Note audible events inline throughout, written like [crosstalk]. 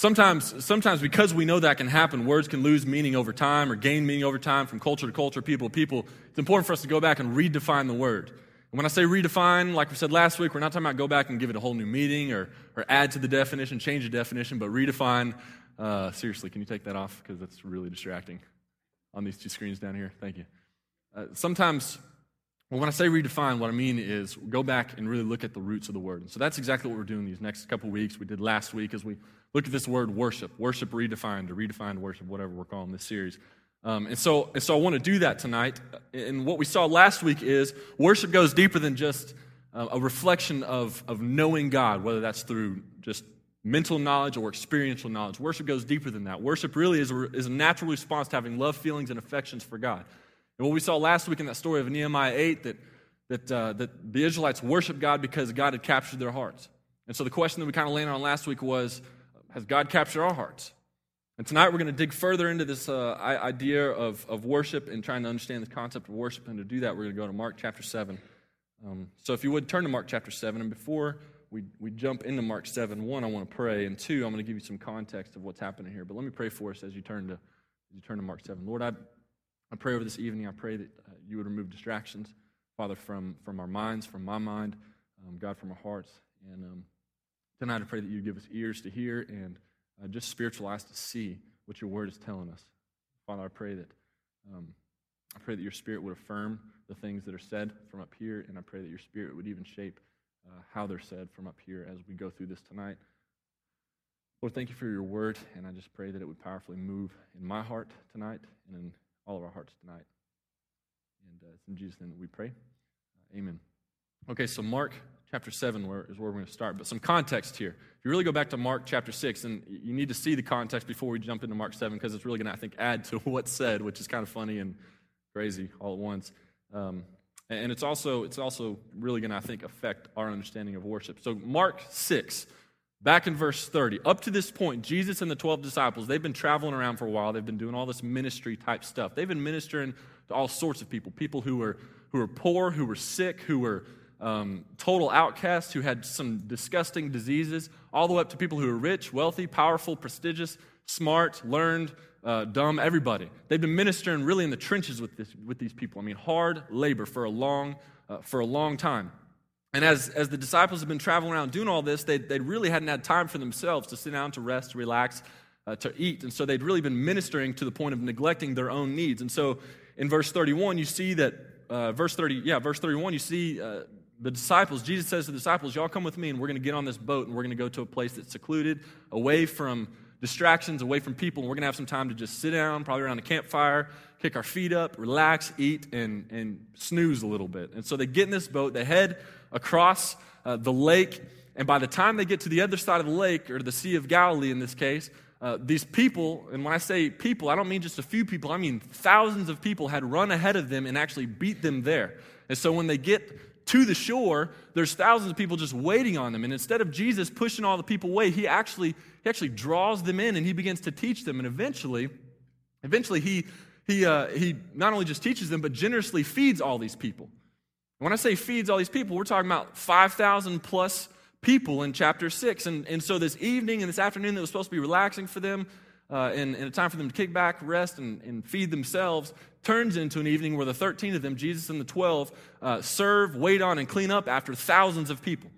Sometimes, sometimes because we know that can happen, words can lose meaning over time or gain meaning over time from culture to culture, people to people. It's important for us to go back and redefine the word. And when I say redefine, like we said last week, we're not talking about go back and give it a whole new meaning or, or add to the definition, change the definition, but redefine. Uh, seriously, can you take that off? Because that's really distracting on these two screens down here. Thank you. Uh, sometimes well, when I say redefine, what I mean is go back and really look at the roots of the word. And so that's exactly what we're doing these next couple weeks. We did last week as we look at this word worship, worship redefined, or redefined worship, whatever we're calling this series. Um, and, so, and so I want to do that tonight. And what we saw last week is worship goes deeper than just uh, a reflection of, of knowing God, whether that's through just mental knowledge or experiential knowledge. Worship goes deeper than that. Worship really is a, is a natural response to having love, feelings, and affections for God. And what we saw last week in that story of Nehemiah 8, that, that, uh, that the Israelites worshiped God because God had captured their hearts. And so the question that we kind of landed on last week was Has God captured our hearts? And tonight we're going to dig further into this uh, idea of, of worship and trying to understand the concept of worship. And to do that, we're going to go to Mark chapter 7. Um, so if you would turn to Mark chapter 7. And before we, we jump into Mark 7, one, I want to pray. And two, I'm going to give you some context of what's happening here. But let me pray for us as you turn to, as you turn to Mark 7. Lord, I I pray over this evening, I pray that uh, you would remove distractions, Father, from, from our minds, from my mind, um, God, from our hearts. And um, tonight I pray that you give us ears to hear and uh, just spiritual eyes to see what your word is telling us. Father, I pray that um, I pray that your spirit would affirm the things that are said from up here, and I pray that your spirit would even shape uh, how they're said from up here as we go through this tonight. Lord, thank you for your word, and I just pray that it would powerfully move in my heart tonight and in all of our hearts tonight. And uh, it's in Jesus' name that we pray. Uh, amen. Okay, so Mark chapter 7 where, is where we're going to start. But some context here. If you really go back to Mark chapter 6, and you need to see the context before we jump into Mark 7 because it's really going to, I think, add to [laughs] what's said, which is kind of funny and crazy all at once. Um, and it's also, it's also really going to, I think, affect our understanding of worship. So, Mark 6, Back in verse 30, up to this point, Jesus and the 12 disciples, they've been traveling around for a while. They've been doing all this ministry type stuff. They've been ministering to all sorts of people people who were, who were poor, who were sick, who were um, total outcasts, who had some disgusting diseases, all the way up to people who were rich, wealthy, powerful, prestigious, smart, learned, uh, dumb, everybody. They've been ministering really in the trenches with, this, with these people. I mean, hard labor for a long, uh, for a long time. And as, as the disciples have been traveling around doing all this, they, they really hadn't had time for themselves to sit down, to rest, to relax, uh, to eat. And so they'd really been ministering to the point of neglecting their own needs. And so in verse 31, you see that, uh, verse 30, yeah, verse 31, you see uh, the disciples, Jesus says to the disciples, Y'all come with me, and we're going to get on this boat, and we're going to go to a place that's secluded, away from distractions, away from people, and we're going to have some time to just sit down, probably around a campfire, kick our feet up, relax, eat, and, and snooze a little bit. And so they get in this boat, they head across uh, the lake. And by the time they get to the other side of the lake, or the Sea of Galilee in this case, uh, these people, and when I say people, I don't mean just a few people, I mean thousands of people had run ahead of them and actually beat them there. And so when they get to the shore, there's thousands of people just waiting on them. And instead of Jesus pushing all the people away, he actually, he actually draws them in and he begins to teach them. And eventually, eventually he, he, uh, he not only just teaches them, but generously feeds all these people. When I say feeds all these people, we're talking about 5,000 plus people in chapter 6. And, and so this evening and this afternoon that was supposed to be relaxing for them uh, and, and, a time for them to kick back, rest, and, and, feed themselves turns into an evening where the 13 of them, Jesus and the 12, uh, serve, wait on, and clean up after thousands of people.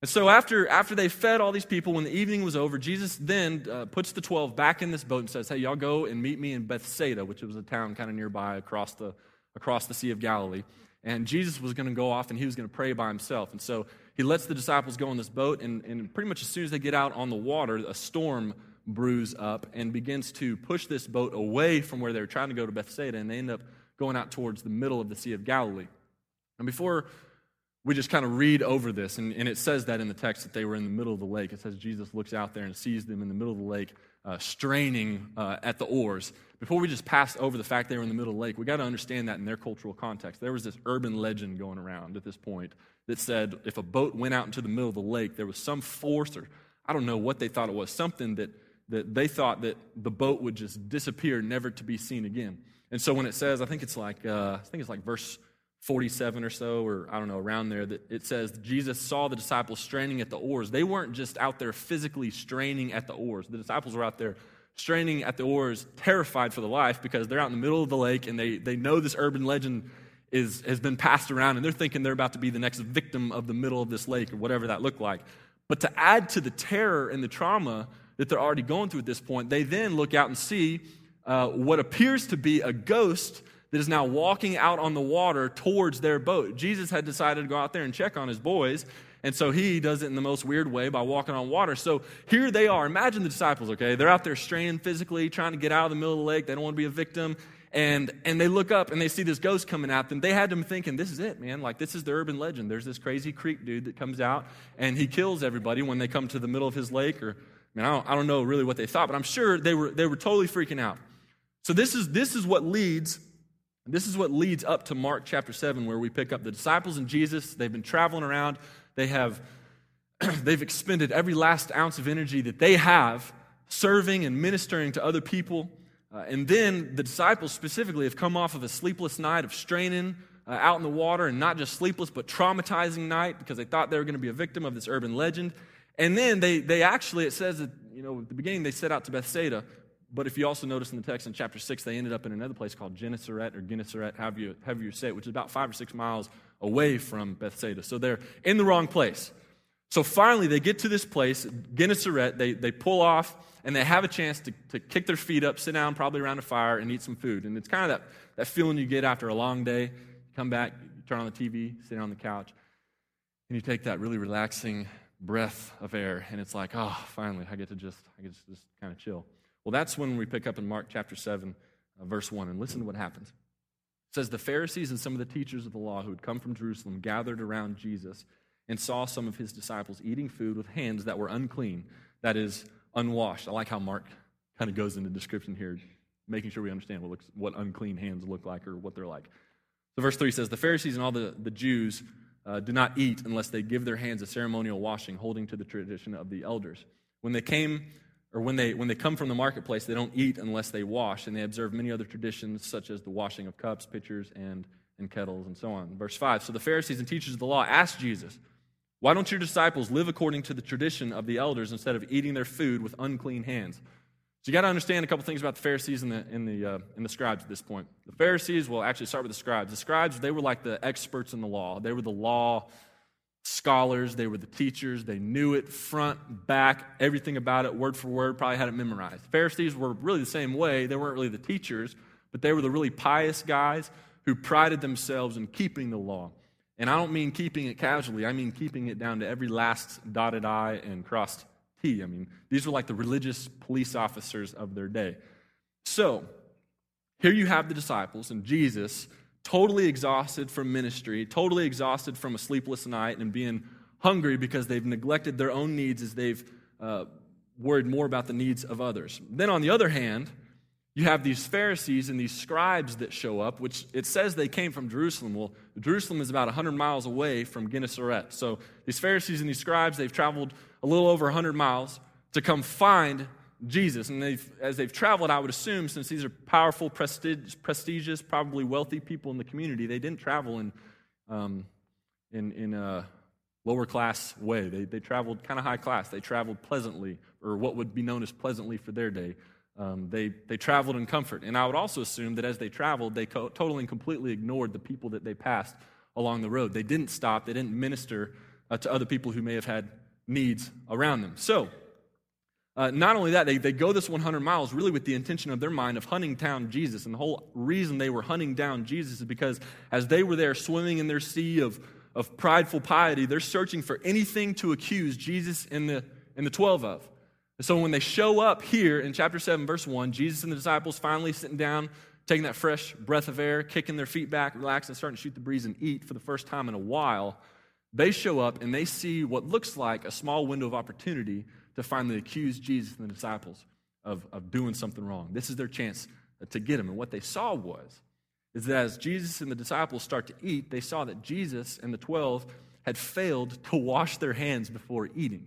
And so after, after they fed all these people, when the evening was over, Jesus then uh, puts the 12 back in this boat and says, Hey, y'all go and meet me in Bethsaida, which was a town kind of nearby across the, across the Sea of Galilee. And Jesus was going to go off and he was going to pray by himself. And so he lets the disciples go on this boat, and, and pretty much as soon as they get out on the water, a storm brews up and begins to push this boat away from where they were trying to go to Bethsaida, and they end up going out towards the middle of the Sea of Galilee. And before we just kind of read over this, and, and, it says that in the text that they were in the middle of the lake. It says Jesus looks out there and sees them in the middle of the lake, uh, straining uh, at the oars before we just pass over the fact they were in the middle of the lake, we got to understand that in their cultural context. There was this urban legend going around at this point that said if a boat went out into the middle of the lake, there was some force, or I don't know what they thought it was, something that, that they thought that the boat would just disappear, never to be seen again. And so when it says, I think it's like, uh, I think it's like verse 47 or so, or I don't know, around there, that it says Jesus saw the disciples straining at the oars. They weren't just out there physically straining at the oars. The disciples were out there straining at the oars, terrified for the life because they're out in the middle of the lake and they, they know this urban legend is, has been passed around and they're thinking they're about to be the next victim of the middle of this lake or whatever that looked like. But to add to the terror and the trauma that they're already going through at this point, they then look out and see uh, what appears to be a ghost that is now walking out on the water towards their boat. Jesus had decided to go out there and check on his boys, and so he does it in the most weird way by walking on water. So here they are. Imagine the disciples, okay? They're out there straining physically, trying to get out of the middle of the lake. They don't want to be a victim. And, and they look up and they see this ghost coming at them. They had them thinking, this is it, man. Like, this is the urban legend. There's this crazy creek dude that comes out and he kills everybody when they come to the middle of his lake. Or, mean, I don't, I don't know really what they thought, but I'm sure they were, they were totally freaking out. So this is, this is what leads this is what leads up to Mark chapter 7, where we pick up the disciples and Jesus. They've been traveling around. They have [clears throat] they've expended every last ounce of energy that they have serving and ministering to other people. Uh, and then the disciples specifically have come off of a sleepless night of straining uh, out in the water, and not just sleepless, but traumatizing night because they thought they were going to be a victim of this urban legend. And then they, they actually, it says that, you know, at the beginning they set out to Bethsaida, but if you also notice in the text in chapter 6, they ended up in another place called Gennesaret or Gennesaret, however you, however you say it, which is about five or six miles away from Bethsaida. So they're in the wrong place. So finally, they get to this place, Gennesaret. They, they pull off and they have a chance to, to kick their feet up, sit down probably around a fire, and eat some food. And it's kind of that, that feeling you get after a long day. Come back, turn on the TV, sit down on the couch, and you take that really relaxing breath of air, and it's like, oh, finally, I get to just, I get to just kind of chill. Well, that's when we pick up in Mark chapter 7, uh, verse 1, and listen to what happens. It says, The Pharisees and some of the teachers of the law who had come from Jerusalem gathered around Jesus and saw some of his disciples eating food with hands that were unclean, that is, unwashed. I like how Mark kind of goes into description here, making sure we understand what, looks, what unclean hands look like or what they're like. So, verse 3 says, The Pharisees and all the, the Jews uh, do not eat unless they give their hands a ceremonial washing, holding to the tradition of the elders. When they came or when they, when they come from the marketplace, they don't eat unless they wash, and they observe many other traditions, such as the washing of cups, pitchers, and, and kettles, and so on. Verse 5 So the Pharisees and teachers of the law asked Jesus, Why don't your disciples live according to the tradition of the elders instead of eating their food with unclean hands? So you got to understand a couple things about the Pharisees and the, and, the, uh, and the scribes at this point. The Pharisees, well, actually start with the scribes. The scribes, they were like the experts in the law. They were the law scholars, they were the teachers, they knew it front, back, everything about it, word for word, probably had it memorized. The Pharisees were really the same way. They weren't really the teachers, but they were the really pious guys who prided themselves in keeping the law. And I don't mean keeping it casually, I mean keeping it down to every last dotted I and crossed I mean, these were like the religious police officers of their day. So, here you have the disciples and Jesus totally exhausted from ministry, totally exhausted from a sleepless night and being hungry because they've neglected their own needs as they've uh, worried more about the needs of others. Then, on the other hand, you have these Pharisees and these scribes that show up, which it says they came from Jerusalem. Well, Jerusalem is about 100 miles away from Gennesaret. So these Pharisees and these scribes, they've traveled a little over 100 miles to come find Jesus. And they've, as they've traveled, I would assume, since these are powerful, prestig- prestigious, probably wealthy people in the community, they didn't travel in, um, in, in a lower class way. They, they traveled kind of high class. They traveled pleasantly, or what would be known as pleasantly for their day. Um, they, they traveled in comfort. And I would also assume that as they traveled, they co- totally and completely ignored the people that they passed along the road. They didn't stop, they didn't minister uh, to other people who may have had needs around them. So, uh, not only that, they, they go this 100 miles really with the intention of their mind of hunting down Jesus. And the whole reason they were hunting down Jesus is because as they were there swimming in their sea of, of prideful piety, they're searching for anything to accuse Jesus and the, and the 12 of. And so when they show up here in chapter 7, verse 1, Jesus and the disciples finally sitting down, taking that fresh breath of air, kicking their feet back, relaxing, starting to shoot the breeze and eat for the first time in a while, they show up and they see what looks like a small window of opportunity to finally accuse Jesus and the disciples of, of doing something wrong. This is their chance to get him. And what they saw was, is that as Jesus and the disciples start to eat, they saw that Jesus and the 12 had failed to wash their hands before eating.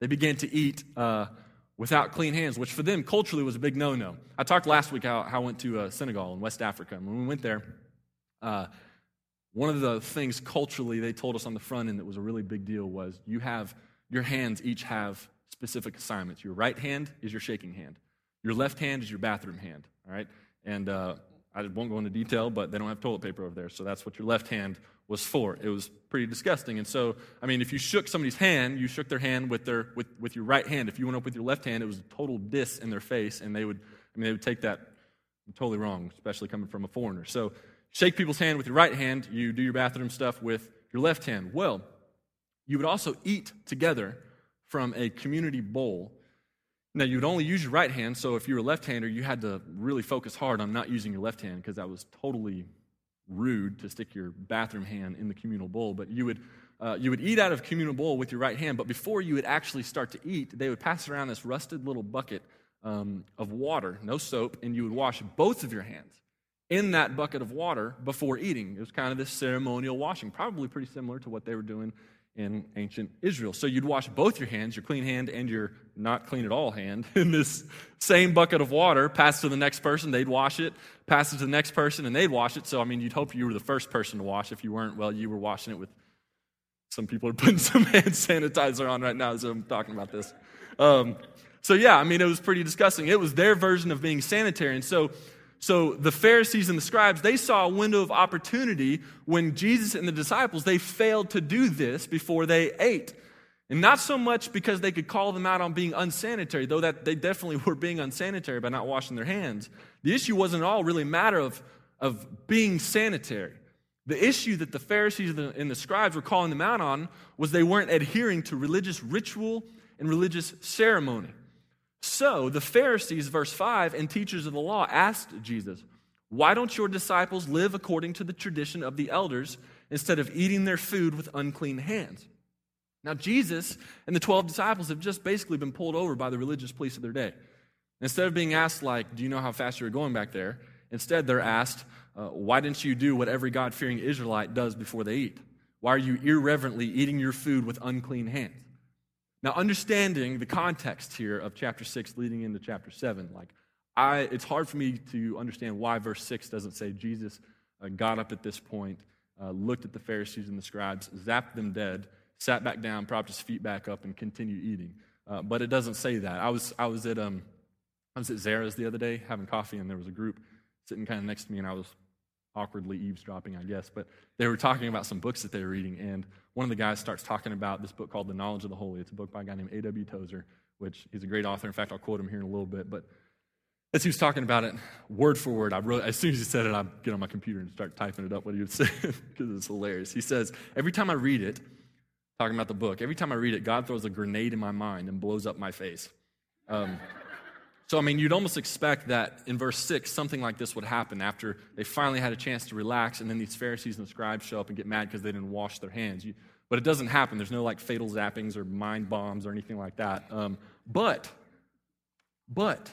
They began to eat uh, without clean hands, which for them culturally was a big no no. I talked last week how, how I went to uh, Senegal in West Africa. And when we went there, uh, one of the things culturally they told us on the front end that was a really big deal was you have your hands each have specific assignments. Your right hand is your shaking hand. Your left hand is your bathroom hand. All right, and uh, I won't go into detail, but they don't have toilet paper over there, so that's what your left hand was for. It was pretty disgusting. And so, I mean, if you shook somebody's hand, you shook their hand with their with, with your right hand. If you went up with your left hand, it was a total diss in their face, and they would I mean they would take that totally wrong, especially coming from a foreigner. So shake people's hand with your right hand, you do your bathroom stuff with your left hand. Well, you would also eat together from a community bowl. Now, you would only use your right hand, so if you were a left hander, you had to really focus hard on not using your left hand because that was totally rude to stick your bathroom hand in the communal bowl. But you would, uh, you would eat out of communal bowl with your right hand, but before you would actually start to eat, they would pass around this rusted little bucket um, of water, no soap, and you would wash both of your hands in that bucket of water before eating. It was kind of this ceremonial washing, probably pretty similar to what they were doing in ancient Israel. So you'd wash both your hands, your clean hand and your not clean at all hand, [laughs] in this same bucket of water, pass to the next person, they'd wash it, pass it to the next person, and they'd wash it. So, I mean, you'd hope you were the first person to wash. If you weren't, well, you were washing it with some people are putting [laughs] some hand sanitizer on right now as I'm talking about this. Um, so, yeah, I mean, it was pretty disgusting. It was their version of being sanitary. And so, so the Pharisees and the scribes, they saw a window of opportunity when Jesus and the disciples, they failed to do this before they ate. And not so much because they could call them out on being unsanitary, though that they definitely [laughs] were being unsanitary by not washing their hands. The issue wasn't at all really a matter of, of being sanitary. The issue that the Pharisees and the scribes were calling them out on was they weren't adhering to religious ritual and religious ceremony. So the Pharisees, verse 5, and teachers of the law asked Jesus, Why don't your disciples live according to the tradition of the elders instead of eating their food with unclean hands? Now, Jesus and the 12 disciples have just basically been pulled over by the religious police of their day. Instead of being asked, like, Do you know how fast you're going back there? Instead, they're asked, uh, Why didn't you do what every God fearing Israelite does before they eat? Why are you irreverently eating your food with unclean hands? Now, understanding the context here of chapter 6 leading into chapter 7, like, I, it's hard for me to understand why verse 6 doesn't say Jesus uh, got up at this point, uh, looked at the Pharisees and the scribes, zapped them dead, sat back down, propped his feet back up, and continued eating. Uh, but it doesn't say that. I was, I was at um, I was at Zara's the other day having coffee, and there was a group sitting kind of next to me, and I was awkwardly eavesdropping, I guess. But they were talking about some books that they were reading, and one of the guys starts talking about this book called The Knowledge of the Holy. It's a book by a guy named A.W. Tozer, which he's a great author. In fact, I'll quote him here in a little bit. But as he was talking about it, word for word, I wrote, as soon as he said it, I get on my computer and start typing it up what he would [laughs] say because it's hilarious. He says, Every time I read it, talking about the book, every time I read it, God throws a grenade in my mind and blows up my face. Um, so, I mean, you'd almost expect that in verse 6, something like this would happen after they finally had a chance to relax, and then these Pharisees and the scribes show up and get mad because they didn't wash their hands. You, but it doesn't happen. There's no like fatal zappings or mind bombs or anything like that. Um, but, but,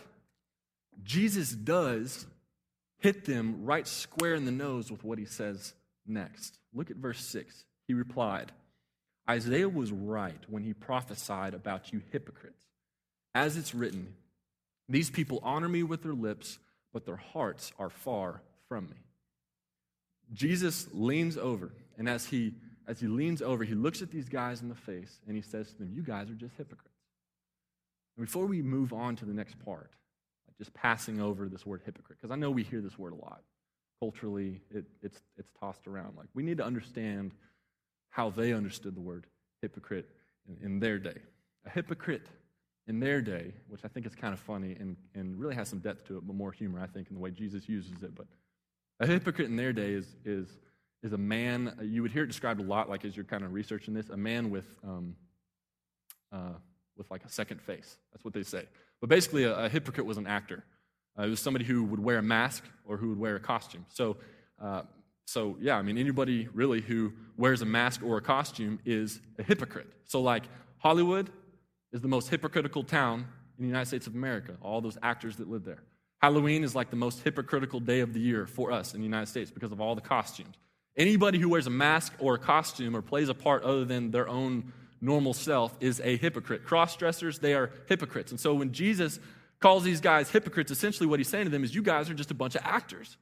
Jesus does hit them right square in the nose with what he says next. Look at verse 6. He replied, Isaiah was right when he prophesied about you hypocrites. As it's written, these people honor me with their lips, but their hearts are far from me. Jesus leans over, and as he as he leans over, he looks at these guys in the face and he says to them, You guys are just hypocrites. And before we move on to the next part, like just passing over this word hypocrite, because I know we hear this word a lot. Culturally, it, it's, it's tossed around. Like, we need to understand how they understood the word hypocrite in, in their day. A hypocrite in their day, which I think is kind of funny and, and really has some depth to it, but more humor, I think, in the way Jesus uses it. But a hypocrite in their day is, is, is a man, you would hear it described a lot, like as you're kind of researching this, a man with, um, uh, with like a second face. That's what they say. But basically, a, a hypocrite was an actor. Uh, it was somebody who would wear a mask or who would wear a costume. So, uh, so yeah, I mean, anybody really who wears a mask or a costume is a hypocrite. So, like Hollywood, is the most hypocritical town in the United States of America, all those actors that live there. Halloween is like the most hypocritical day of the year for us in the United States because of all the costumes. Anybody who wears a mask or a costume or plays a part other than their own normal self is a hypocrite. Cross dressers, they are hypocrites. And so when Jesus calls these guys hypocrites, essentially what he's saying to them is, You guys are just a bunch of actors.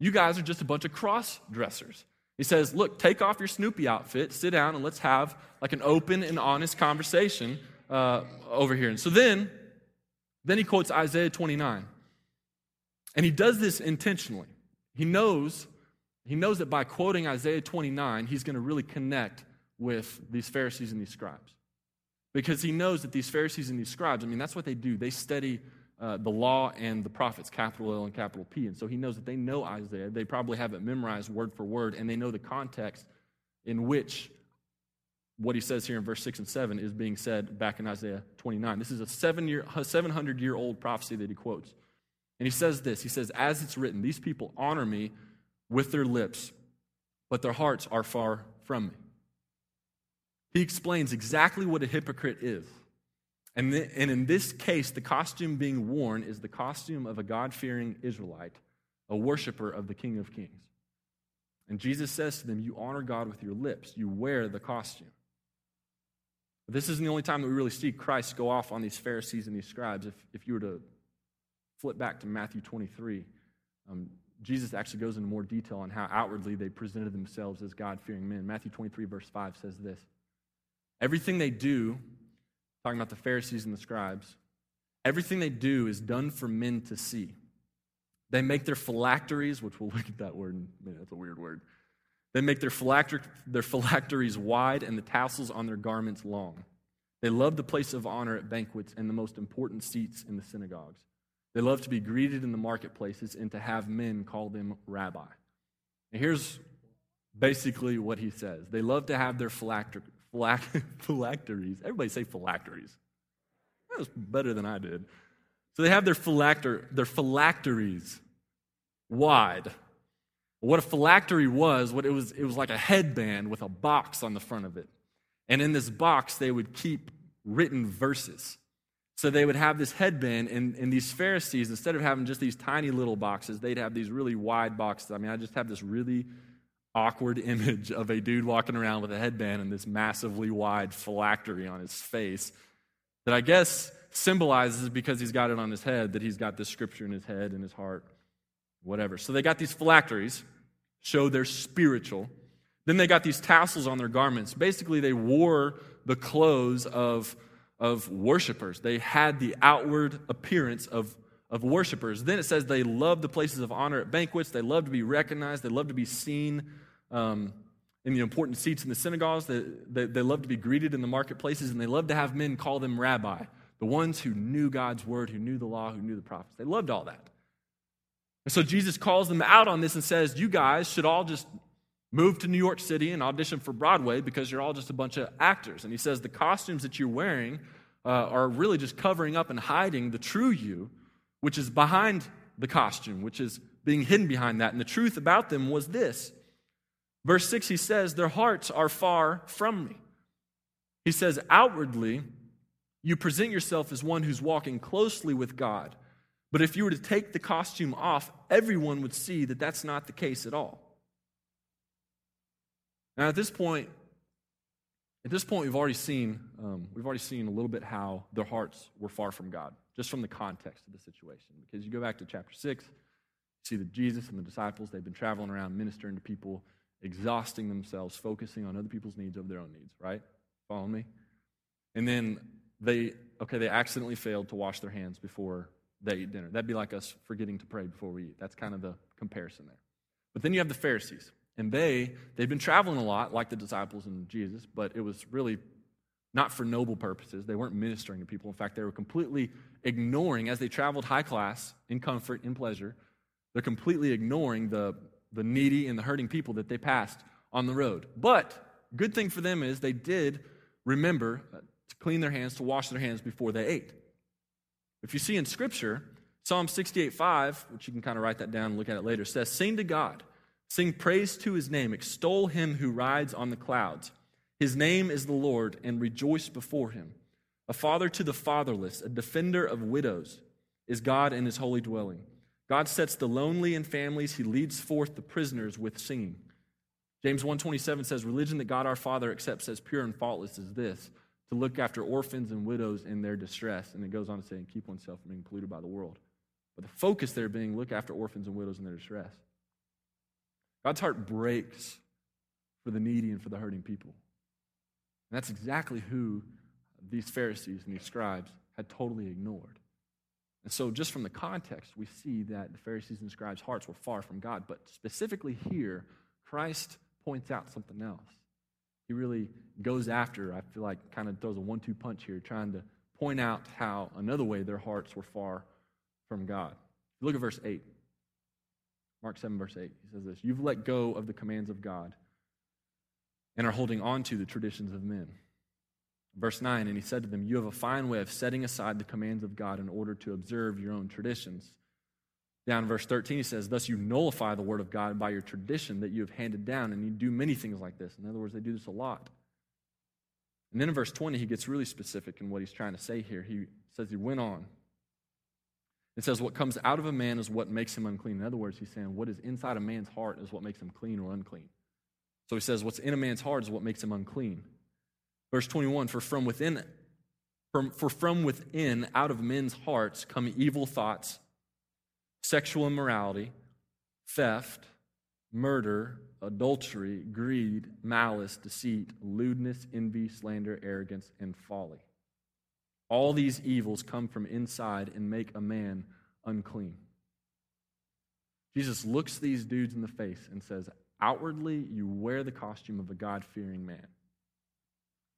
You guys are just a bunch of cross dressers. He says, Look, take off your Snoopy outfit, sit down, and let's have like an open and honest conversation uh, over here. And so then, then he quotes Isaiah 29. And he does this intentionally. He knows, he knows that by quoting Isaiah 29, he's going to really connect with these Pharisees and these scribes. Because he knows that these Pharisees and these scribes, I mean, that's what they do. They study uh, the law and the prophets, capital L and capital P. And so he knows that they know Isaiah. They probably have it memorized word for word, and they know the context in which what he says here in verse 6 and 7 is being said back in Isaiah 29. This is a, seven year, 700 year old prophecy that he quotes. And he says this He says, As it's written, these people honor me with their lips, but their hearts are far from me. He explains exactly what a hypocrite is. And, and in this case, the costume being worn is the costume of a God fearing Israelite, a worshiper of the King of Kings. And Jesus says to them, You honor God with your lips, you wear the costume. This isn't the only time that we really see Christ go off on these Pharisees and these scribes. If, if you were to flip back to Matthew 23, um, Jesus actually goes into more detail on how outwardly they presented themselves as God fearing men. Matthew 23, verse 5 says this Everything they do, talking about the Pharisees and the scribes, everything they do is done for men to see. They make their phylacteries, which we'll [laughs] look at that word, man, that's a weird word. They make their, phylacter- their phylacteries wide and the tassels on their garments long. They love the place of honor at banquets and the most important seats in the synagogues. They love to be greeted in the marketplaces and to have men call them rabbi. And here's basically what he says they love to have their phylactery, [laughs] phylacteries. Everybody say phylacteries. That was better than I did. So they have their phylacter, their phylacteries wide. What a phylactery was, what it was, it was like a headband with a box on the front of it. And in this box, they would keep written verses. So they would have this headband, and, and these Pharisees, instead of having just these tiny little boxes, they'd have these really wide boxes. I mean, I just have this really awkward [laughs] image of a dude walking around with a headband and this massively wide phylactery on his face that I guess symbolizes because he's got it on his head that he's got this scripture in his head and his heart, whatever. So they got these phylacteries, show they're spiritual. Then they got these tassels on their garments. Basically, they wore the clothes of, of worshipers. They had the outward appearance of of worshipers. Then it says they love the places of honor at banquets. They love to be recognized. They love to be seen um, in the important seats in the synagogues. They, they, they love to be greeted in the marketplaces. And they love to have men call them rabbi, the ones who knew God's word, who knew the law, who knew the prophets. They loved all that. And so Jesus calls them out on this and says, You guys should all just move to New York City and audition for Broadway because you're all just a bunch of actors. And he says, The costumes that you're wearing uh, are really just covering up and hiding the true you which is behind the costume, which is being hidden behind that. And the truth about them was this. Verse 6, he says, Their hearts are far from me. He says, Outwardly, you present yourself as one who's walking closely with God. But if you were to take the costume off, everyone would see that that's not the case at all. Now, at this point, at this point, we've already seen um, we've already seen a little bit how their hearts were far from God just from the context of the situation. Because you go back to chapter 6, you see that Jesus and the disciples, they've been traveling around ministering to people, exhausting themselves, focusing on other people's needs over their own needs, right? Follow me? And then they, okay, they accidentally failed to wash their hands before they eat dinner. That'd be like us forgetting to pray before we eat. That's kind of the comparison there. But then you have the Pharisees. And they, they've been traveling a lot, like the disciples and Jesus, but it was really not for noble purposes. They weren't ministering to people. In fact, they were completely ignoring, as they traveled high class, in comfort, in pleasure, they're completely ignoring the, the needy and the hurting people that they passed on the road. But good thing for them is they did remember to clean their hands, to wash their hands before they ate. If you see in Scripture, Psalm 68 5, which you can kind of write that down and look at it later, says, Sing to God, sing praise to his name, extol him who rides on the clouds. His name is the Lord, and rejoice before him. A father to the fatherless, a defender of widows, is God in his holy dwelling. God sets the lonely in families, he leads forth the prisoners with singing. James 1:27 says religion that God our Father accepts as pure and faultless is this to look after orphans and widows in their distress and it goes on to say and keep oneself from being polluted by the world. But the focus there being look after orphans and widows in their distress. God's heart breaks for the needy and for the hurting people. And that's exactly who these Pharisees and these scribes had totally ignored. And so, just from the context, we see that the Pharisees and scribes' hearts were far from God. But specifically here, Christ points out something else. He really goes after, I feel like, kind of throws a one two punch here, trying to point out how another way their hearts were far from God. Look at verse 8. Mark 7, verse 8. He says this You've let go of the commands of God and are holding on to the traditions of men. Verse 9, and he said to them, You have a fine way of setting aside the commands of God in order to observe your own traditions. Down in verse 13, he says, Thus you nullify the word of God by your tradition that you have handed down, and you do many things like this. In other words, they do this a lot. And then in verse 20, he gets really specific in what he's trying to say here. He says he went on. It says, What comes out of a man is what makes him unclean. In other words, he's saying, What is inside a man's heart is what makes him clean or unclean. So he says, What's in a man's heart is what makes him unclean. Verse 21 For from within, from, for from within, out of men's hearts, come evil thoughts, sexual immorality, theft, murder, adultery, greed, malice, deceit, lewdness, envy, slander, arrogance, and folly. All these evils come from inside and make a man unclean. Jesus looks these dudes in the face and says, Outwardly, you wear the costume of a God fearing man,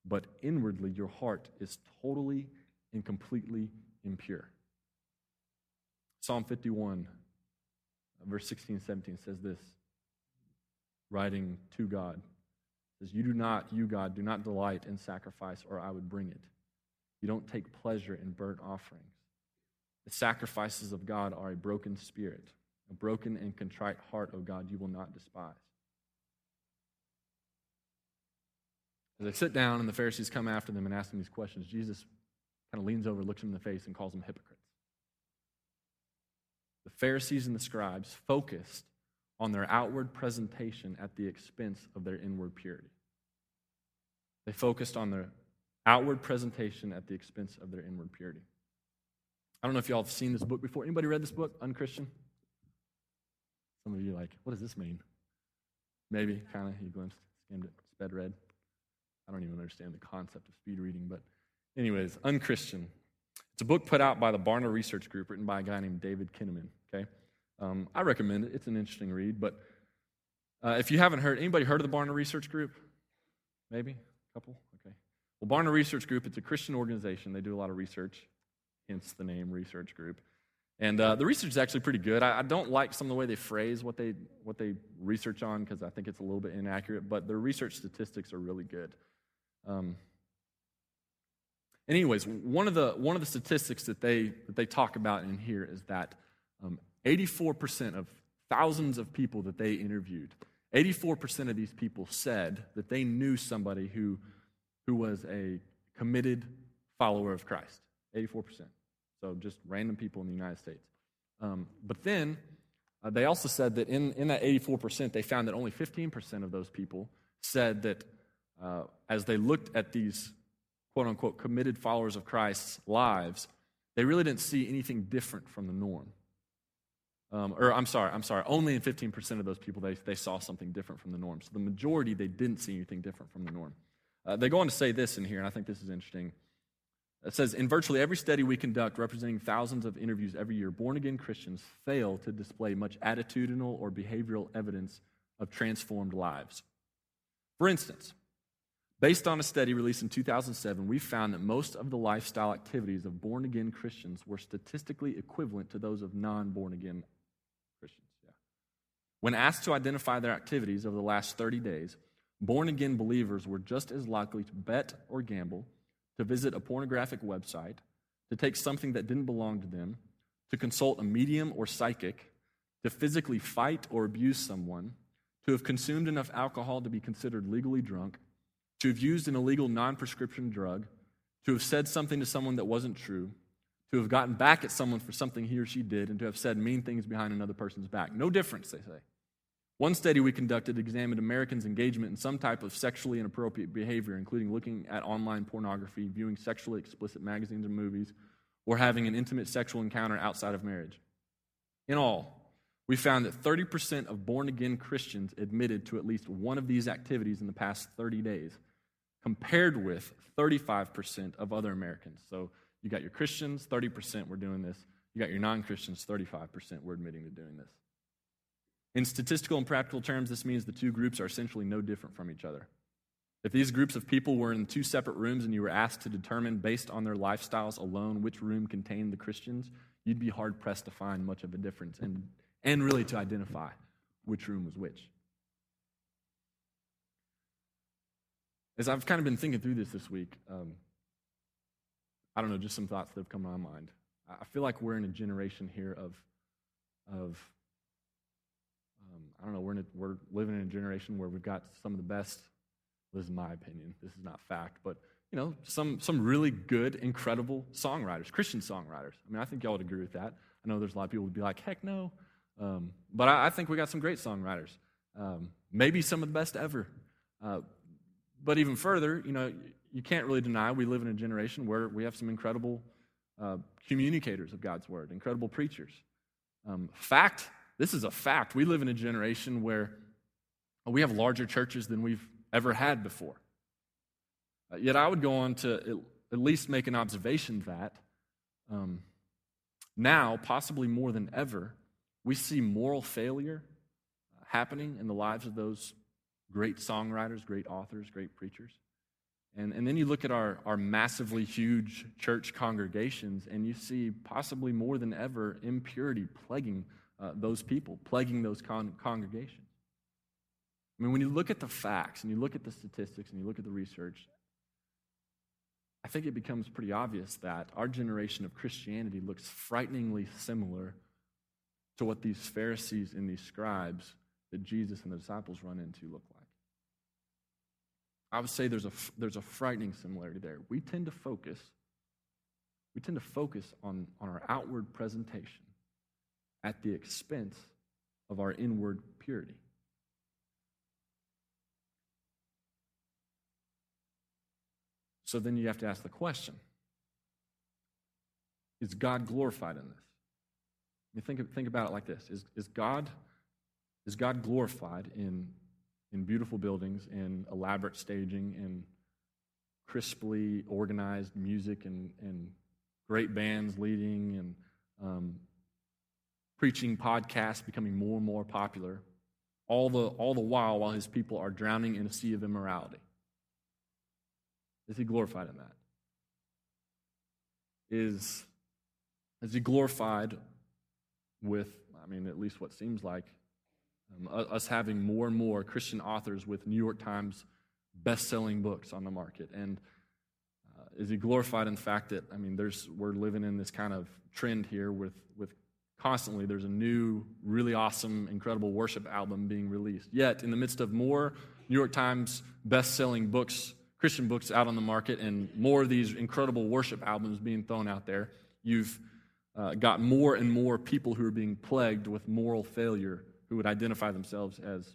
but inwardly, your heart is totally and completely impure. Psalm 51, verse 16 and 17 says this, writing to God. says, You do not, you God, do not delight in sacrifice, or I would bring it. You don't take pleasure in burnt offerings. The sacrifices of God are a broken spirit, a broken and contrite heart, O God, you will not despise. As they sit down and the Pharisees come after them and ask them these questions, Jesus kind of leans over, looks them in the face, and calls them hypocrites. The Pharisees and the scribes focused on their outward presentation at the expense of their inward purity. They focused on their outward presentation at the expense of their inward purity. I don't know if y'all have seen this book before. Anybody read this book, Unchristian? Some of you like, what does this mean? Maybe, kind of, you glimpsed, skimmed it, sped read. I don't even understand the concept of speed reading, but anyways, Unchristian. It's a book put out by the Barna Research Group, written by a guy named David Kinnaman. Okay, um, I recommend it. It's an interesting read. But uh, if you haven't heard, anybody heard of the Barna Research Group? Maybe a couple. Okay. Well, Barna Research Group. It's a Christian organization. They do a lot of research, hence the name Research Group. And uh, the research is actually pretty good. I, I, don't like some of the way they phrase what they what they research on because I think it's a little bit inaccurate. But their research statistics are really good. Um, anyways, one of the one of the statistics that they that they talk about in here is that um, 84% of thousands of people that they interviewed, 84% of these people said that they knew somebody who who was a committed follower of Christ. 84%. So just random people in the United States. Um, but then uh, they also said that in, in that 84%, they found that only 15% of those people said that uh, as they looked at these quote unquote committed followers of Christ's lives, they really didn't see anything different from the norm. Um, or I'm sorry, I'm sorry, only in 15% of those people they, they saw something different from the norm. So the majority, they didn't see anything different from the norm. Uh, they go on to say this in here, and I think this is interesting. It says, in virtually every study we conduct, representing thousands of interviews every year, born again Christians fail to display much attitudinal or behavioral evidence of transformed lives. For instance, Based on a study released in 2007, we found that most of the lifestyle activities of born again Christians were statistically equivalent to those of non born again. When asked to identify their activities over the last 30 days, born again believers were just as likely to bet or gamble, to visit a pornographic website, to take something that didn't belong to them, to consult a medium or psychic, to physically fight or abuse someone, to have consumed enough alcohol to be considered legally drunk to have used an illegal non prescription drug, to have said something to someone that wasn't true, to have gotten back at someone for something he or she did, and to have said mean things behind another person's back. No difference, they say. One study we conducted examined Americans' engagement in some type of sexually inappropriate behavior, including looking at online pornography, viewing sexually explicit magazines and movies, or having an intimate sexual encounter outside of marriage. In all, we found that 30% of born again Christians admitted to at least one of these activities in the past 30 days, compared with 35% of other Americans. So you got your Christians, 30% were doing this. You got your non Christians, 35% were admitting to doing this. In statistical and practical terms, this means the two groups are essentially no different from each other. If these groups of people were in two separate rooms and you were asked to determine, based on their lifestyles alone, which room contained the Christians, you'd be hard pressed to find much of a difference and, and really to identify which room was which. As I've kind of been thinking through this this week, um, I don't know, just some thoughts that have come to my mind. I feel like we're in a generation here of, of I don't know, we're, a, we're living in a generation where we've got some of the best this is my opinion. This is not fact, but you know, some some really good, incredible songwriters, Christian songwriters. I mean, I think y'all would agree with that. I know there's a lot of people would be like, heck no, um, but I, I, think we got some great songwriters. Um, maybe some of the best ever. Uh, but even further, you know, you can't really deny we live in a generation where we have some incredible uh, communicators of God's word, incredible preachers. Um, fact, this is a fact. We live in a generation where we have larger churches than we've ever had before. Uh, yet I would go on to at least make an observation that um, now, possibly more than ever, we see moral failure uh, happening in the lives of those great songwriters, great authors, great preachers. And, and then you look at our, our massively huge church congregations, and you see possibly more than ever impurity plaguing uh, those people, plaguing those con- congregations. I mean, when you look at the facts and you look at the statistics and you look at the research, I think it becomes pretty obvious that our generation of Christianity looks frighteningly similar to what these Pharisees and these scribes that Jesus and the disciples run into look like. I would say there's a, there's a frightening similarity there. We tend to focus, we tend to focus on, on our outward presentation at the expense of our inward purity. So then you have to ask the question Is God glorified in this? You think, think about it like this is, is, God, is God glorified in, in beautiful buildings, in elaborate staging, in crisply organized music, and, and great bands leading, and um, preaching podcasts becoming more and more popular, all the, all the while while his people are drowning in a sea of immorality? Is he glorified in that? Is, is he glorified with, I mean, at least what seems like, um, us having more and more Christian authors with New York Times best-selling books on the market? And uh, is he glorified in the fact that, I mean, there's, we're living in this kind of trend here with, with constantly there's a new, really awesome, incredible worship album being released. Yet, in the midst of more New York Times best-selling books Christian books out on the market and more of these incredible worship albums being thrown out there, you've uh, got more and more people who are being plagued with moral failure who would identify themselves as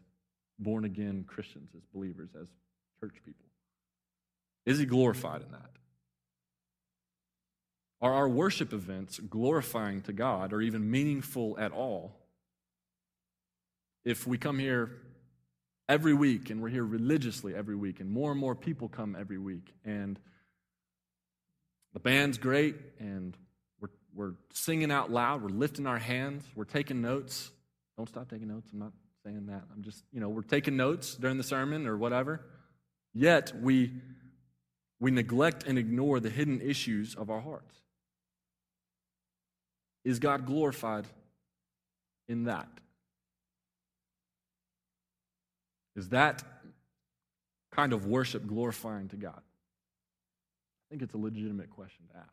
born again Christians, as believers, as church people. Is he glorified in that? Are our worship events glorifying to God or even meaningful at all if we come here every week, and we're here religiously every week, and more and more people come every week. And the band's great, and we're, we're singing out loud, we're lifting our hands, we're taking notes. Don't stop taking notes. I'm not saying that. I'm just, you know, we're taking notes during the sermon or whatever. Yet we, we neglect and ignore the hidden issues of our hearts. Is God glorified in that? Is that kind of worship glorifying to God? I think it's a legitimate question to ask.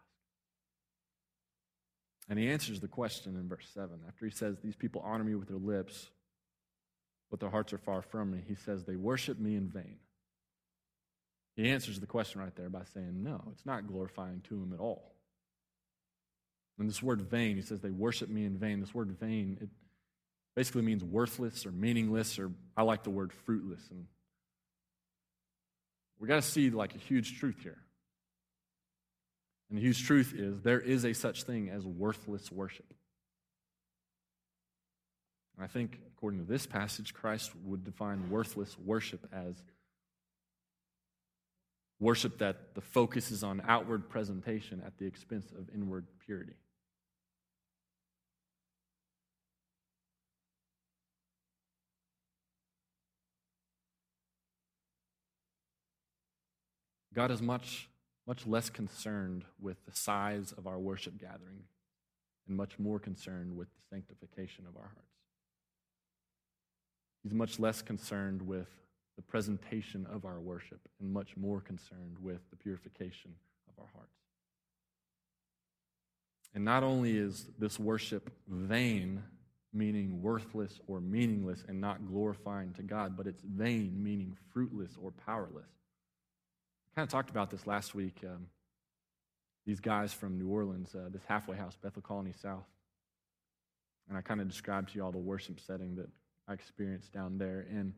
And he answers the question in verse 7. After he says, These people honor me with their lips, but their hearts are far from me, he says, They worship me in vain. He answers the question right there by saying, No, it's not glorifying to him at all. And this word vain, he says, They worship me in vain. This word vain, it, basically means worthless or meaningless, or I like the word fruitless. And we got to see like a huge truth here. And the huge truth is there is a such thing as worthless worship. And I think, according to this passage, Christ would define worthless worship as worship that the focus is on outward presentation at the expense of inward purity. God is much, much less concerned with the size of our worship gathering and much more concerned with the sanctification of our hearts. He's much less concerned with the presentation of our worship and much more concerned with the purification of our hearts. And not only is this worship vain, meaning worthless or meaningless and not glorifying to God, but it's vain, meaning fruitless or powerless. Kind of talked about this last week. Um, these guys from New Orleans, uh, this halfway house, Bethel Colony South. And I kind of described to you all the worship setting that I experienced down there. And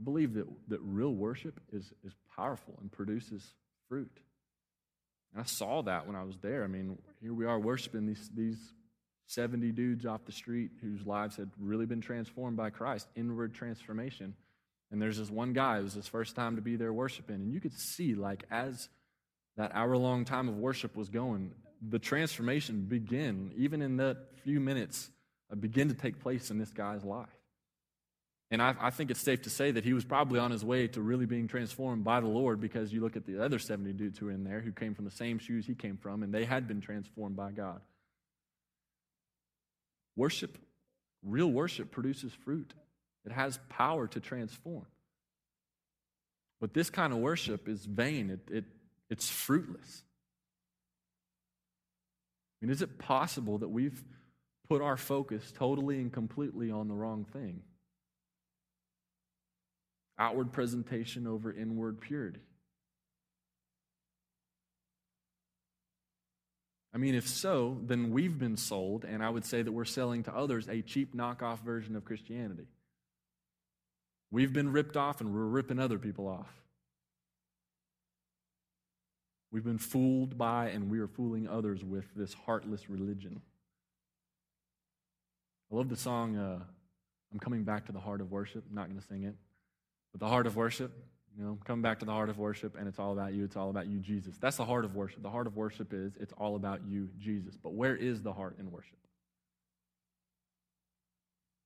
I believe that, that real worship is, is powerful and produces fruit. And I saw that when I was there. I mean, here we are worshiping these, these 70 dudes off the street whose lives had really been transformed by Christ, inward transformation. And there's this one guy, it was his first time to be there worshiping. And you could see, like, as that hour long time of worship was going, the transformation begin, even in that few minutes, begin to take place in this guy's life. And I, I, think it's safe to say that he was probably on his way to really being transformed by the Lord because you look at the other 70 dudes who were in there who came from the same shoes he came from, and they had been transformed by God. Worship, real worship, produces fruit, it has power to transform. But this kind of worship is vain, it, it, it's fruitless. I mean, is it possible that we've put our focus totally and completely on the wrong thing? outward presentation over inward purity. I mean, if so, then we've been sold, and I would say that we're selling to others a cheap knockoff version of Christianity. We've been ripped off, and we're ripping other people off. We've been fooled by, and we are fooling others with this heartless religion. I love the song, uh, I'm Coming Back to the Heart of Worship. I'm not going to sing it. But the heart of worship, you know, come back to the heart of worship, and it's all about you. It's all about you, Jesus. That's the heart of worship. The heart of worship is it's all about you, Jesus. But where is the heart in worship?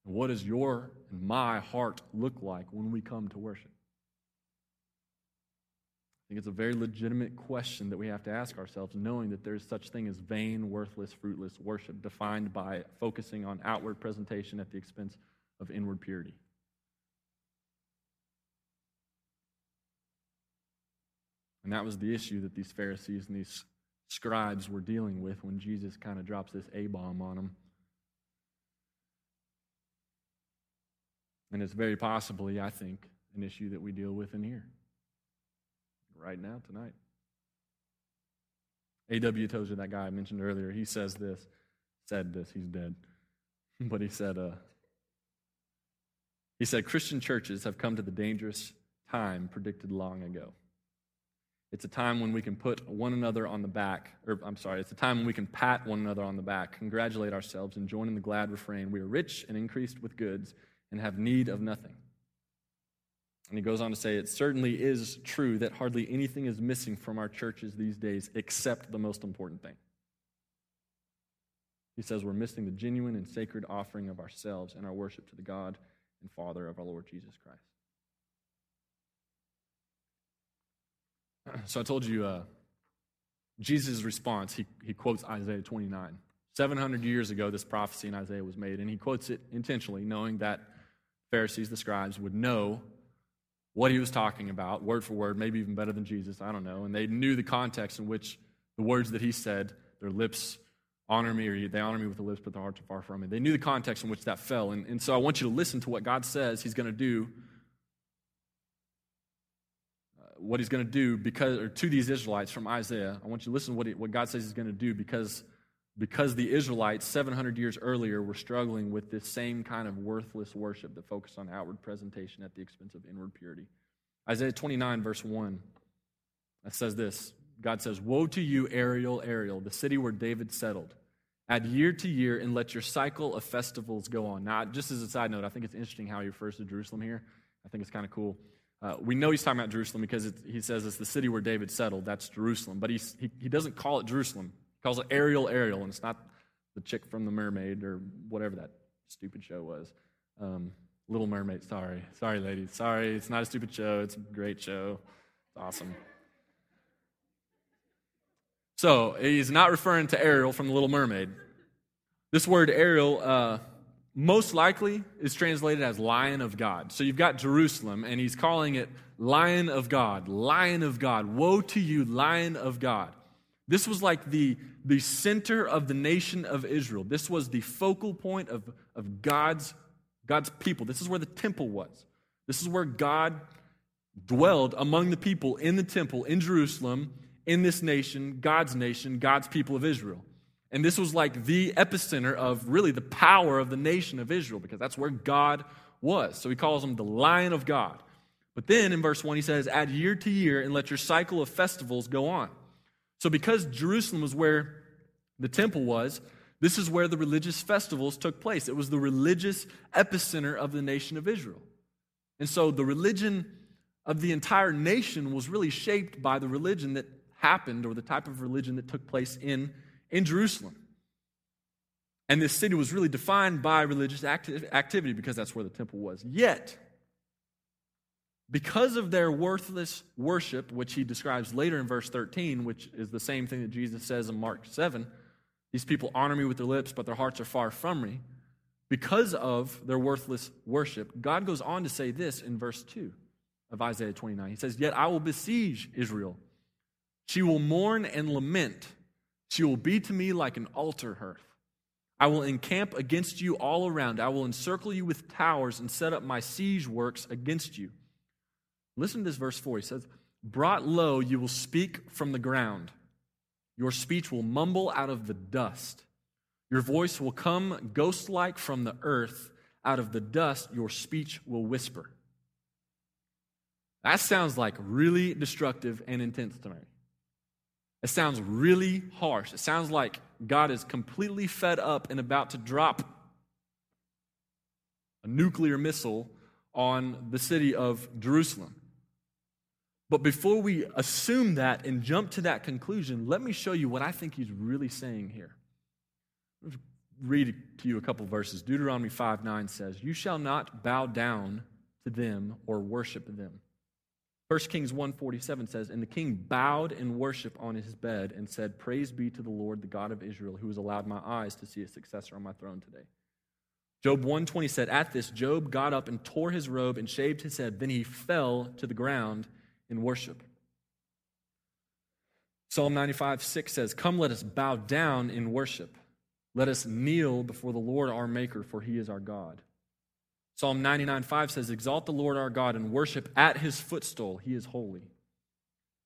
What does your and my heart look like when we come to worship? I think it's a very legitimate question that we have to ask ourselves, knowing that there's such thing as vain, worthless, fruitless worship, defined by focusing on outward presentation at the expense of inward purity. And that was the issue that these Pharisees and these scribes were dealing with when Jesus kind of drops this A bomb on them. And it's very possibly, I think, an issue that we deal with in here right now, tonight. A.W. Tozer, that guy I mentioned earlier, he says this, said this, he's dead. [laughs] But he said, uh, he said, Christian churches have come to the dangerous time predicted long ago. It's a time when we can put one another on the back, or I'm sorry, it's a time when we can pat one another on the back, congratulate ourselves, and join in the glad refrain We are rich and increased with goods and have need of nothing. And he goes on to say, It certainly is true that hardly anything is missing from our churches these days except the most important thing. He says we're missing the genuine and sacred offering of ourselves and our worship to the God and Father of our Lord Jesus Christ. [clears throat] So I told you uh, Jesus' response, he, he quotes Isaiah 29. 700 years ago, this prophecy in Isaiah was made, and he quotes it intentionally, knowing that Pharisees, the scribes, would know what he was talking about, word for word, maybe even better than Jesus, I don't know. And they knew the context in which the words that he said, their lips honor me, or they honor me with the lips, but their hearts are far from me. They knew the context in which that fell. And, and so I want you to listen to what God says he's going to do uh, what he's going to do because, or to these Israelites from Isaiah. I want you to listen to what, he, what God says he's going to do because, because the Israelites 700 years earlier were struggling with this same kind of worthless worship that focused on outward presentation at the expense of inward purity. Isaiah 29, verse 1, that says this God says, Woe to you, Ariel, Ariel, the city where David settled. Add year to year and let your cycle of festivals go on. Now, just as a side note, I think it's interesting how he refers to Jerusalem here. I think it's kind of cool. Uh, we know he's talking about Jerusalem because he says it's the city where David settled. That's Jerusalem. But he, he doesn't call it Jerusalem. He calls it Ariel, Ariel. And it's not the chick from The Mermaid or whatever that stupid show was. Um, Little Mermaid, sorry. Sorry, ladies. Sorry, it's not a stupid show. It's a great show. It's awesome. So he's not referring to Ariel from The Little Mermaid. This word Ariel uh, most likely is translated as Lion of God. So you've got Jerusalem, and he's calling it Lion of God, Lion of God. Woe to you, Lion of God. This was like the, the center of the nation of Israel. This was the focal point of, of God's, God's people. This is where the temple was. This is where God dwelled among the people in the temple in Jerusalem in this nation, God's nation, God's people of Israel. And this was like the epicenter of really the power of the nation of Israel because that's where God was. So he calls him the Lion of God. But then in verse 1, he says, Add year to year and let your cycle of festivals go on. So because Jerusalem was where the temple was, this is where the religious festivals took place. It was the religious epicenter of the nation of Israel. And so the religion of the entire nation was really shaped by the religion that happened or the type of religion that took place in, in Jerusalem. And this city was really defined by religious acti- activity because that's where the temple was. Yet, because of their worthless worship, which he describes later in verse 13, which is the same thing that Jesus says in Mark 7, these people honor me with their lips, but their hearts are far from me. Because of their worthless worship, God goes on to say this in verse 2 of Isaiah 29. He says, Yet I will besiege Israel she will mourn and lament. She will be to me like an altar hearth. I will encamp against you all around. I will encircle you with towers and set up my siege works against you. Listen to this verse 4. He says, Brought low, you will speak from the ground. Your speech will mumble out of the dust. Your voice will come ghost like from the earth. Out of the dust, your speech will whisper. That sounds like really destructive and intense to me. It sounds really harsh. It sounds like God is completely fed up and about to drop a nuclear missile on the city of Jerusalem. But before we assume that and jump to that conclusion, let me show you what I think he's really saying here. Read to you a couple verses. Deuteronomy 5 9 says, You shall not bow down to them or worship them. 1 Kings 1:47 says, "And the king bowed in worship on his bed and said, Praise be to the Lord, the God of Israel, who has allowed my eyes to see a successor on my throne today." Job 120 said, At this, Job got up and tore his robe and shaved his head. Then he fell to the ground in worship. Psalm 95 6 says, Come, let us bow down in worship. Let us kneel before the Lord our Maker, for he is our God. Psalm 99 5 says, Exalt the Lord our God and worship at his footstool. He is holy.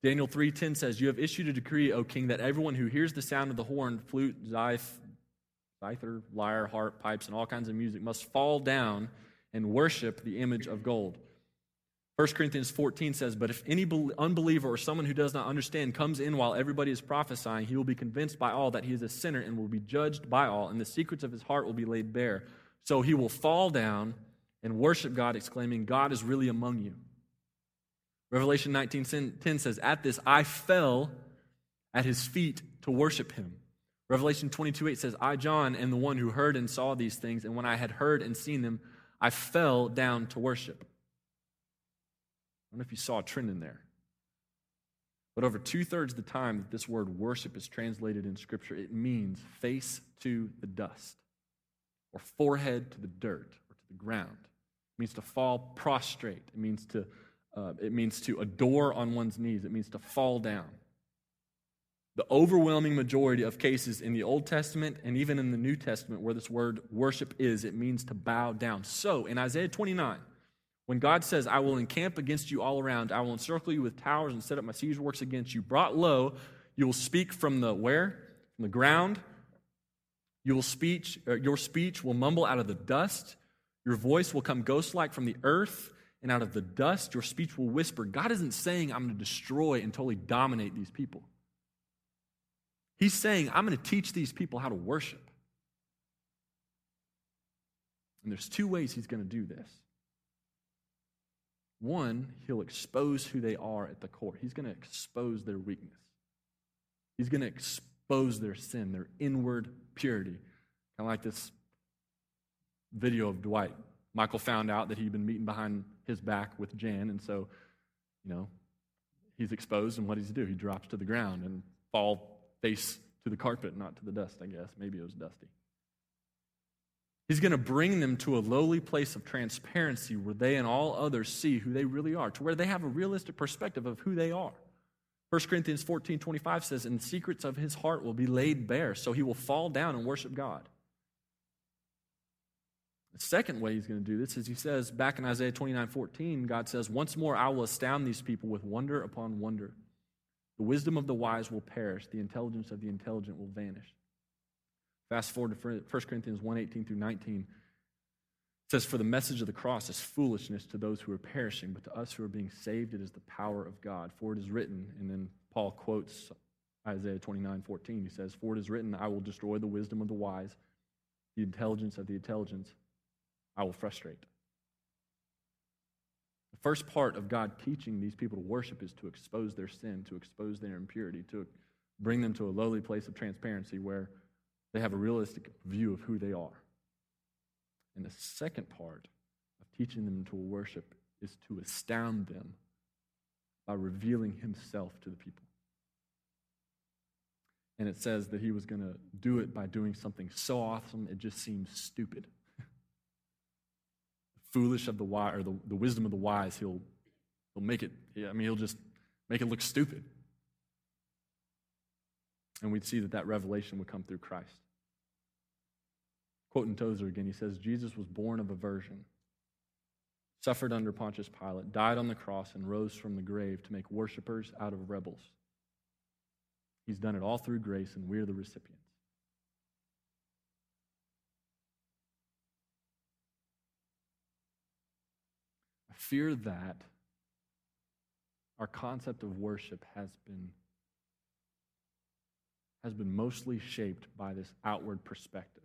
Daniel 3:10 says, You have issued a decree, O king, that everyone who hears the sound of the horn, flute, zither, lyre, harp, pipes, and all kinds of music must fall down and worship the image of gold. 1 Corinthians 14 says, But if any unbeliever or someone who does not understand comes in while everybody is prophesying, he will be convinced by all that he is a sinner and will be judged by all, and the secrets of his heart will be laid bare. So he will fall down and worship God, exclaiming, God is really among you. Revelation 19 10 says, At this I fell at his feet to worship him. Revelation 22 8 says, I, John, am the one who heard and saw these things, and when I had heard and seen them, I fell down to worship. I don't know if you saw a trend in there. But over two thirds of the time that this word worship is translated in Scripture, it means face to the dust or forehead to the dirt or to the ground It means to fall prostrate. It means to, uh, it means to adore on one's knees. It means to fall down. The overwhelming majority of cases in the Old Testament and even in the New Testament where this word worship is, it means to bow down. So in Isaiah 29, when God says, I will encamp against you all around, I will encircle you with towers and set up my siege works against you, brought low, you will speak from the where? From the ground. You will speech, uh, your speech will mumble out of the dust. Your voice will come ghost like from the earth, and out of the dust your speech will whisper. God isn't saying, I'm going to destroy and totally dominate these people. He's saying, I'm going to teach these people how to worship. And there's two ways he's going to do this. One, he'll expose who they are at the core. He's going to expose their weakness. He's going to expose their sin, their inward purity. Kind of like this video of Dwight. Michael found out that he'd been meeting behind his back with Jan, and so, you know, he's exposed, and what does he do? He drops to the ground and fall face to the carpet, not to the dust, I guess. Maybe it was dusty. He's going to bring them to a lowly place of transparency where they and all others see who they really are, to where they have a realistic perspective of who they are. 1 Corinthians 14 25 says, And the secrets of his heart will be laid bare, so he will fall down and worship God. The second way he's going to do this is he says back in Isaiah 29 14, God says, Once more I will astound these people with wonder upon wonder. The wisdom of the wise will perish, the intelligence of the intelligent will vanish. Fast forward to 1 Corinthians 1 18 through 19. It says, For the message of the cross is foolishness to those who are perishing, but to us who are being saved, it is the power of God. For it is written, and then Paul quotes Isaiah 29 14. He says, For it is written, I will destroy the wisdom of the wise, the intelligence of the intelligent, I will frustrate. The first part of God teaching these people to worship is to expose their sin, to expose their impurity, to bring them to a lowly place of transparency where they have a realistic view of who they are. And the second part of teaching them to worship is to astound them by revealing himself to the people. And it says that he was going to do it by doing something so awesome it just seems stupid. [laughs] Foolish of the wise, or the, the wisdom of the wise, he'll, he'll make it, I mean, he'll just make it look stupid. And we'd see that that revelation would come through Christ. Quoting Tozer again, he says, Jesus was born of a virgin, suffered under Pontius Pilate, died on the cross, and rose from the grave to make worshipers out of rebels. He's done it all through grace, and we're the recipients. I fear that our concept of worship has been has been mostly shaped by this outward perspective,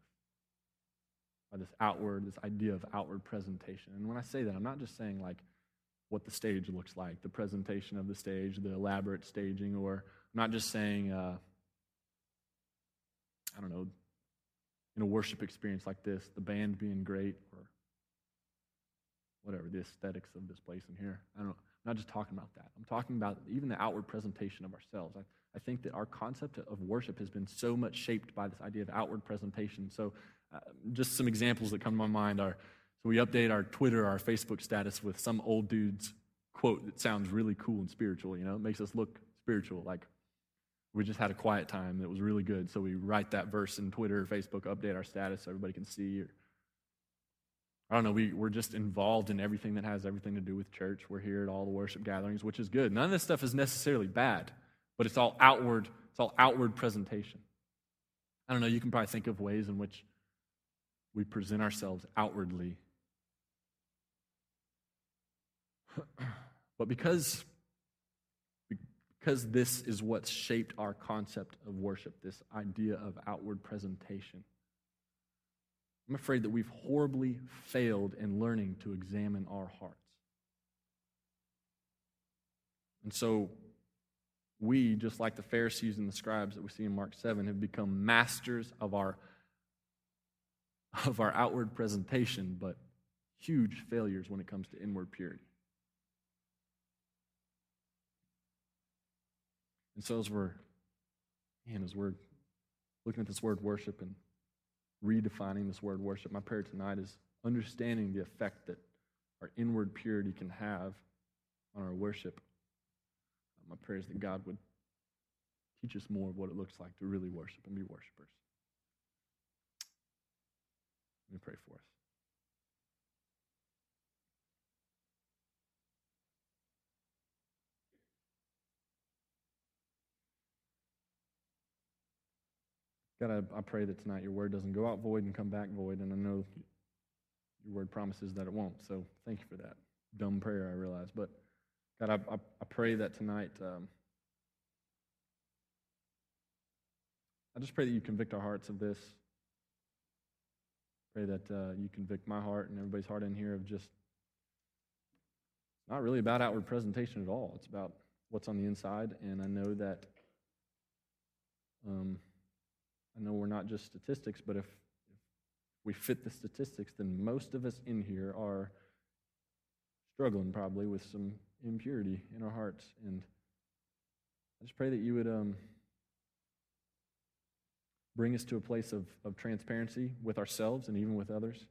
by this outward, this idea of outward presentation. And when I say that, I'm not just saying like what the stage looks like, the presentation of the stage, the elaborate staging, or I'm not just saying, uh, I don't know, in a worship experience like this, the band being great, or whatever, the aesthetics of this place in here. I don't know. I'm not just talking about that. I'm talking about even the outward presentation of ourselves. I, I think that our concept of worship has been so much shaped by this idea of outward presentation. So, uh, just some examples that come to my mind are so we update our Twitter, our Facebook status with some old dude's quote that sounds really cool and spiritual, you know, it makes us look spiritual. Like we just had a quiet time that was really good. So we write that verse in Twitter or Facebook, update our status so everybody can see. Or, I don't know, we, we're just involved in everything that has everything to do with church. We're here at all the worship gatherings, which is good. None of this stuff is necessarily bad, but it's all outward, it's all outward presentation. I don't know, you can probably think of ways in which we present ourselves outwardly. but because, because this is what's shaped our concept of worship, this idea of outward presentation, I'm afraid that we've horribly failed in learning to examine our hearts. And so we, just like the Pharisees and the scribes that we see in Mark 7, have become masters of our, of our outward presentation, but huge failures when it comes to inward purity. And so as we're, man, as we're looking at this word worship and redefining this word worship. My prayer tonight is understanding the effect that our inward purity can have on our worship. My prayer is that God would teach us more of what it looks like to really worship and be worshipers. Let me pray for us. God, I, I pray that tonight your word doesn't go out void and come back void, and I know your word promises that it won't. So thank you for that. Dumb prayer, I realize. But God, I, I, I pray that tonight, um, I just pray that you convict our hearts of this. Pray that uh, you convict my heart and everybody's heart in here of just not really about outward presentation at all. It's about what's on the inside. And I know that um, I know we're not just statistics, but if, if we fit the statistics, then most of us in here are struggling probably with some impurity in our hearts. And I just pray that you would um, bring us to a place of, of transparency with ourselves and even with others,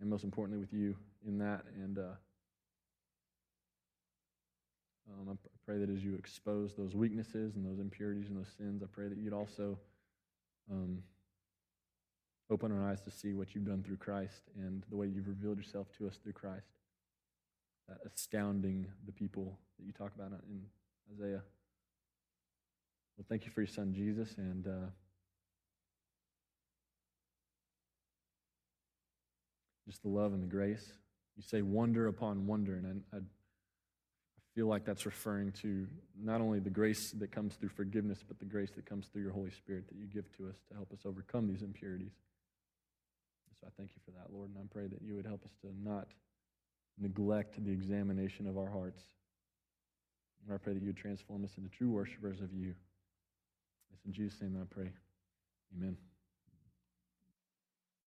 and most importantly with you in that. And uh, um, I pray that as you expose those weaknesses and those impurities and those sins, I pray that you'd also um, open our eyes to see what you've done through Christ and the way you've revealed yourself to us through Christ. That astounding the people that you talk about in Isaiah. Well, thank you for your son, Jesus, and uh, just the love and the grace. You say wonder upon wonder, and I, I feel like that's referring to not only the grace that comes through forgiveness, but the grace that comes through your Holy Spirit that you give to us to help us overcome these impurities. So I thank you for that, Lord, and I pray that you would help us to not neglect the examination of our hearts. And I pray that you would transform us into true worshipers of you. It's in Jesus' name that I pray. Amen.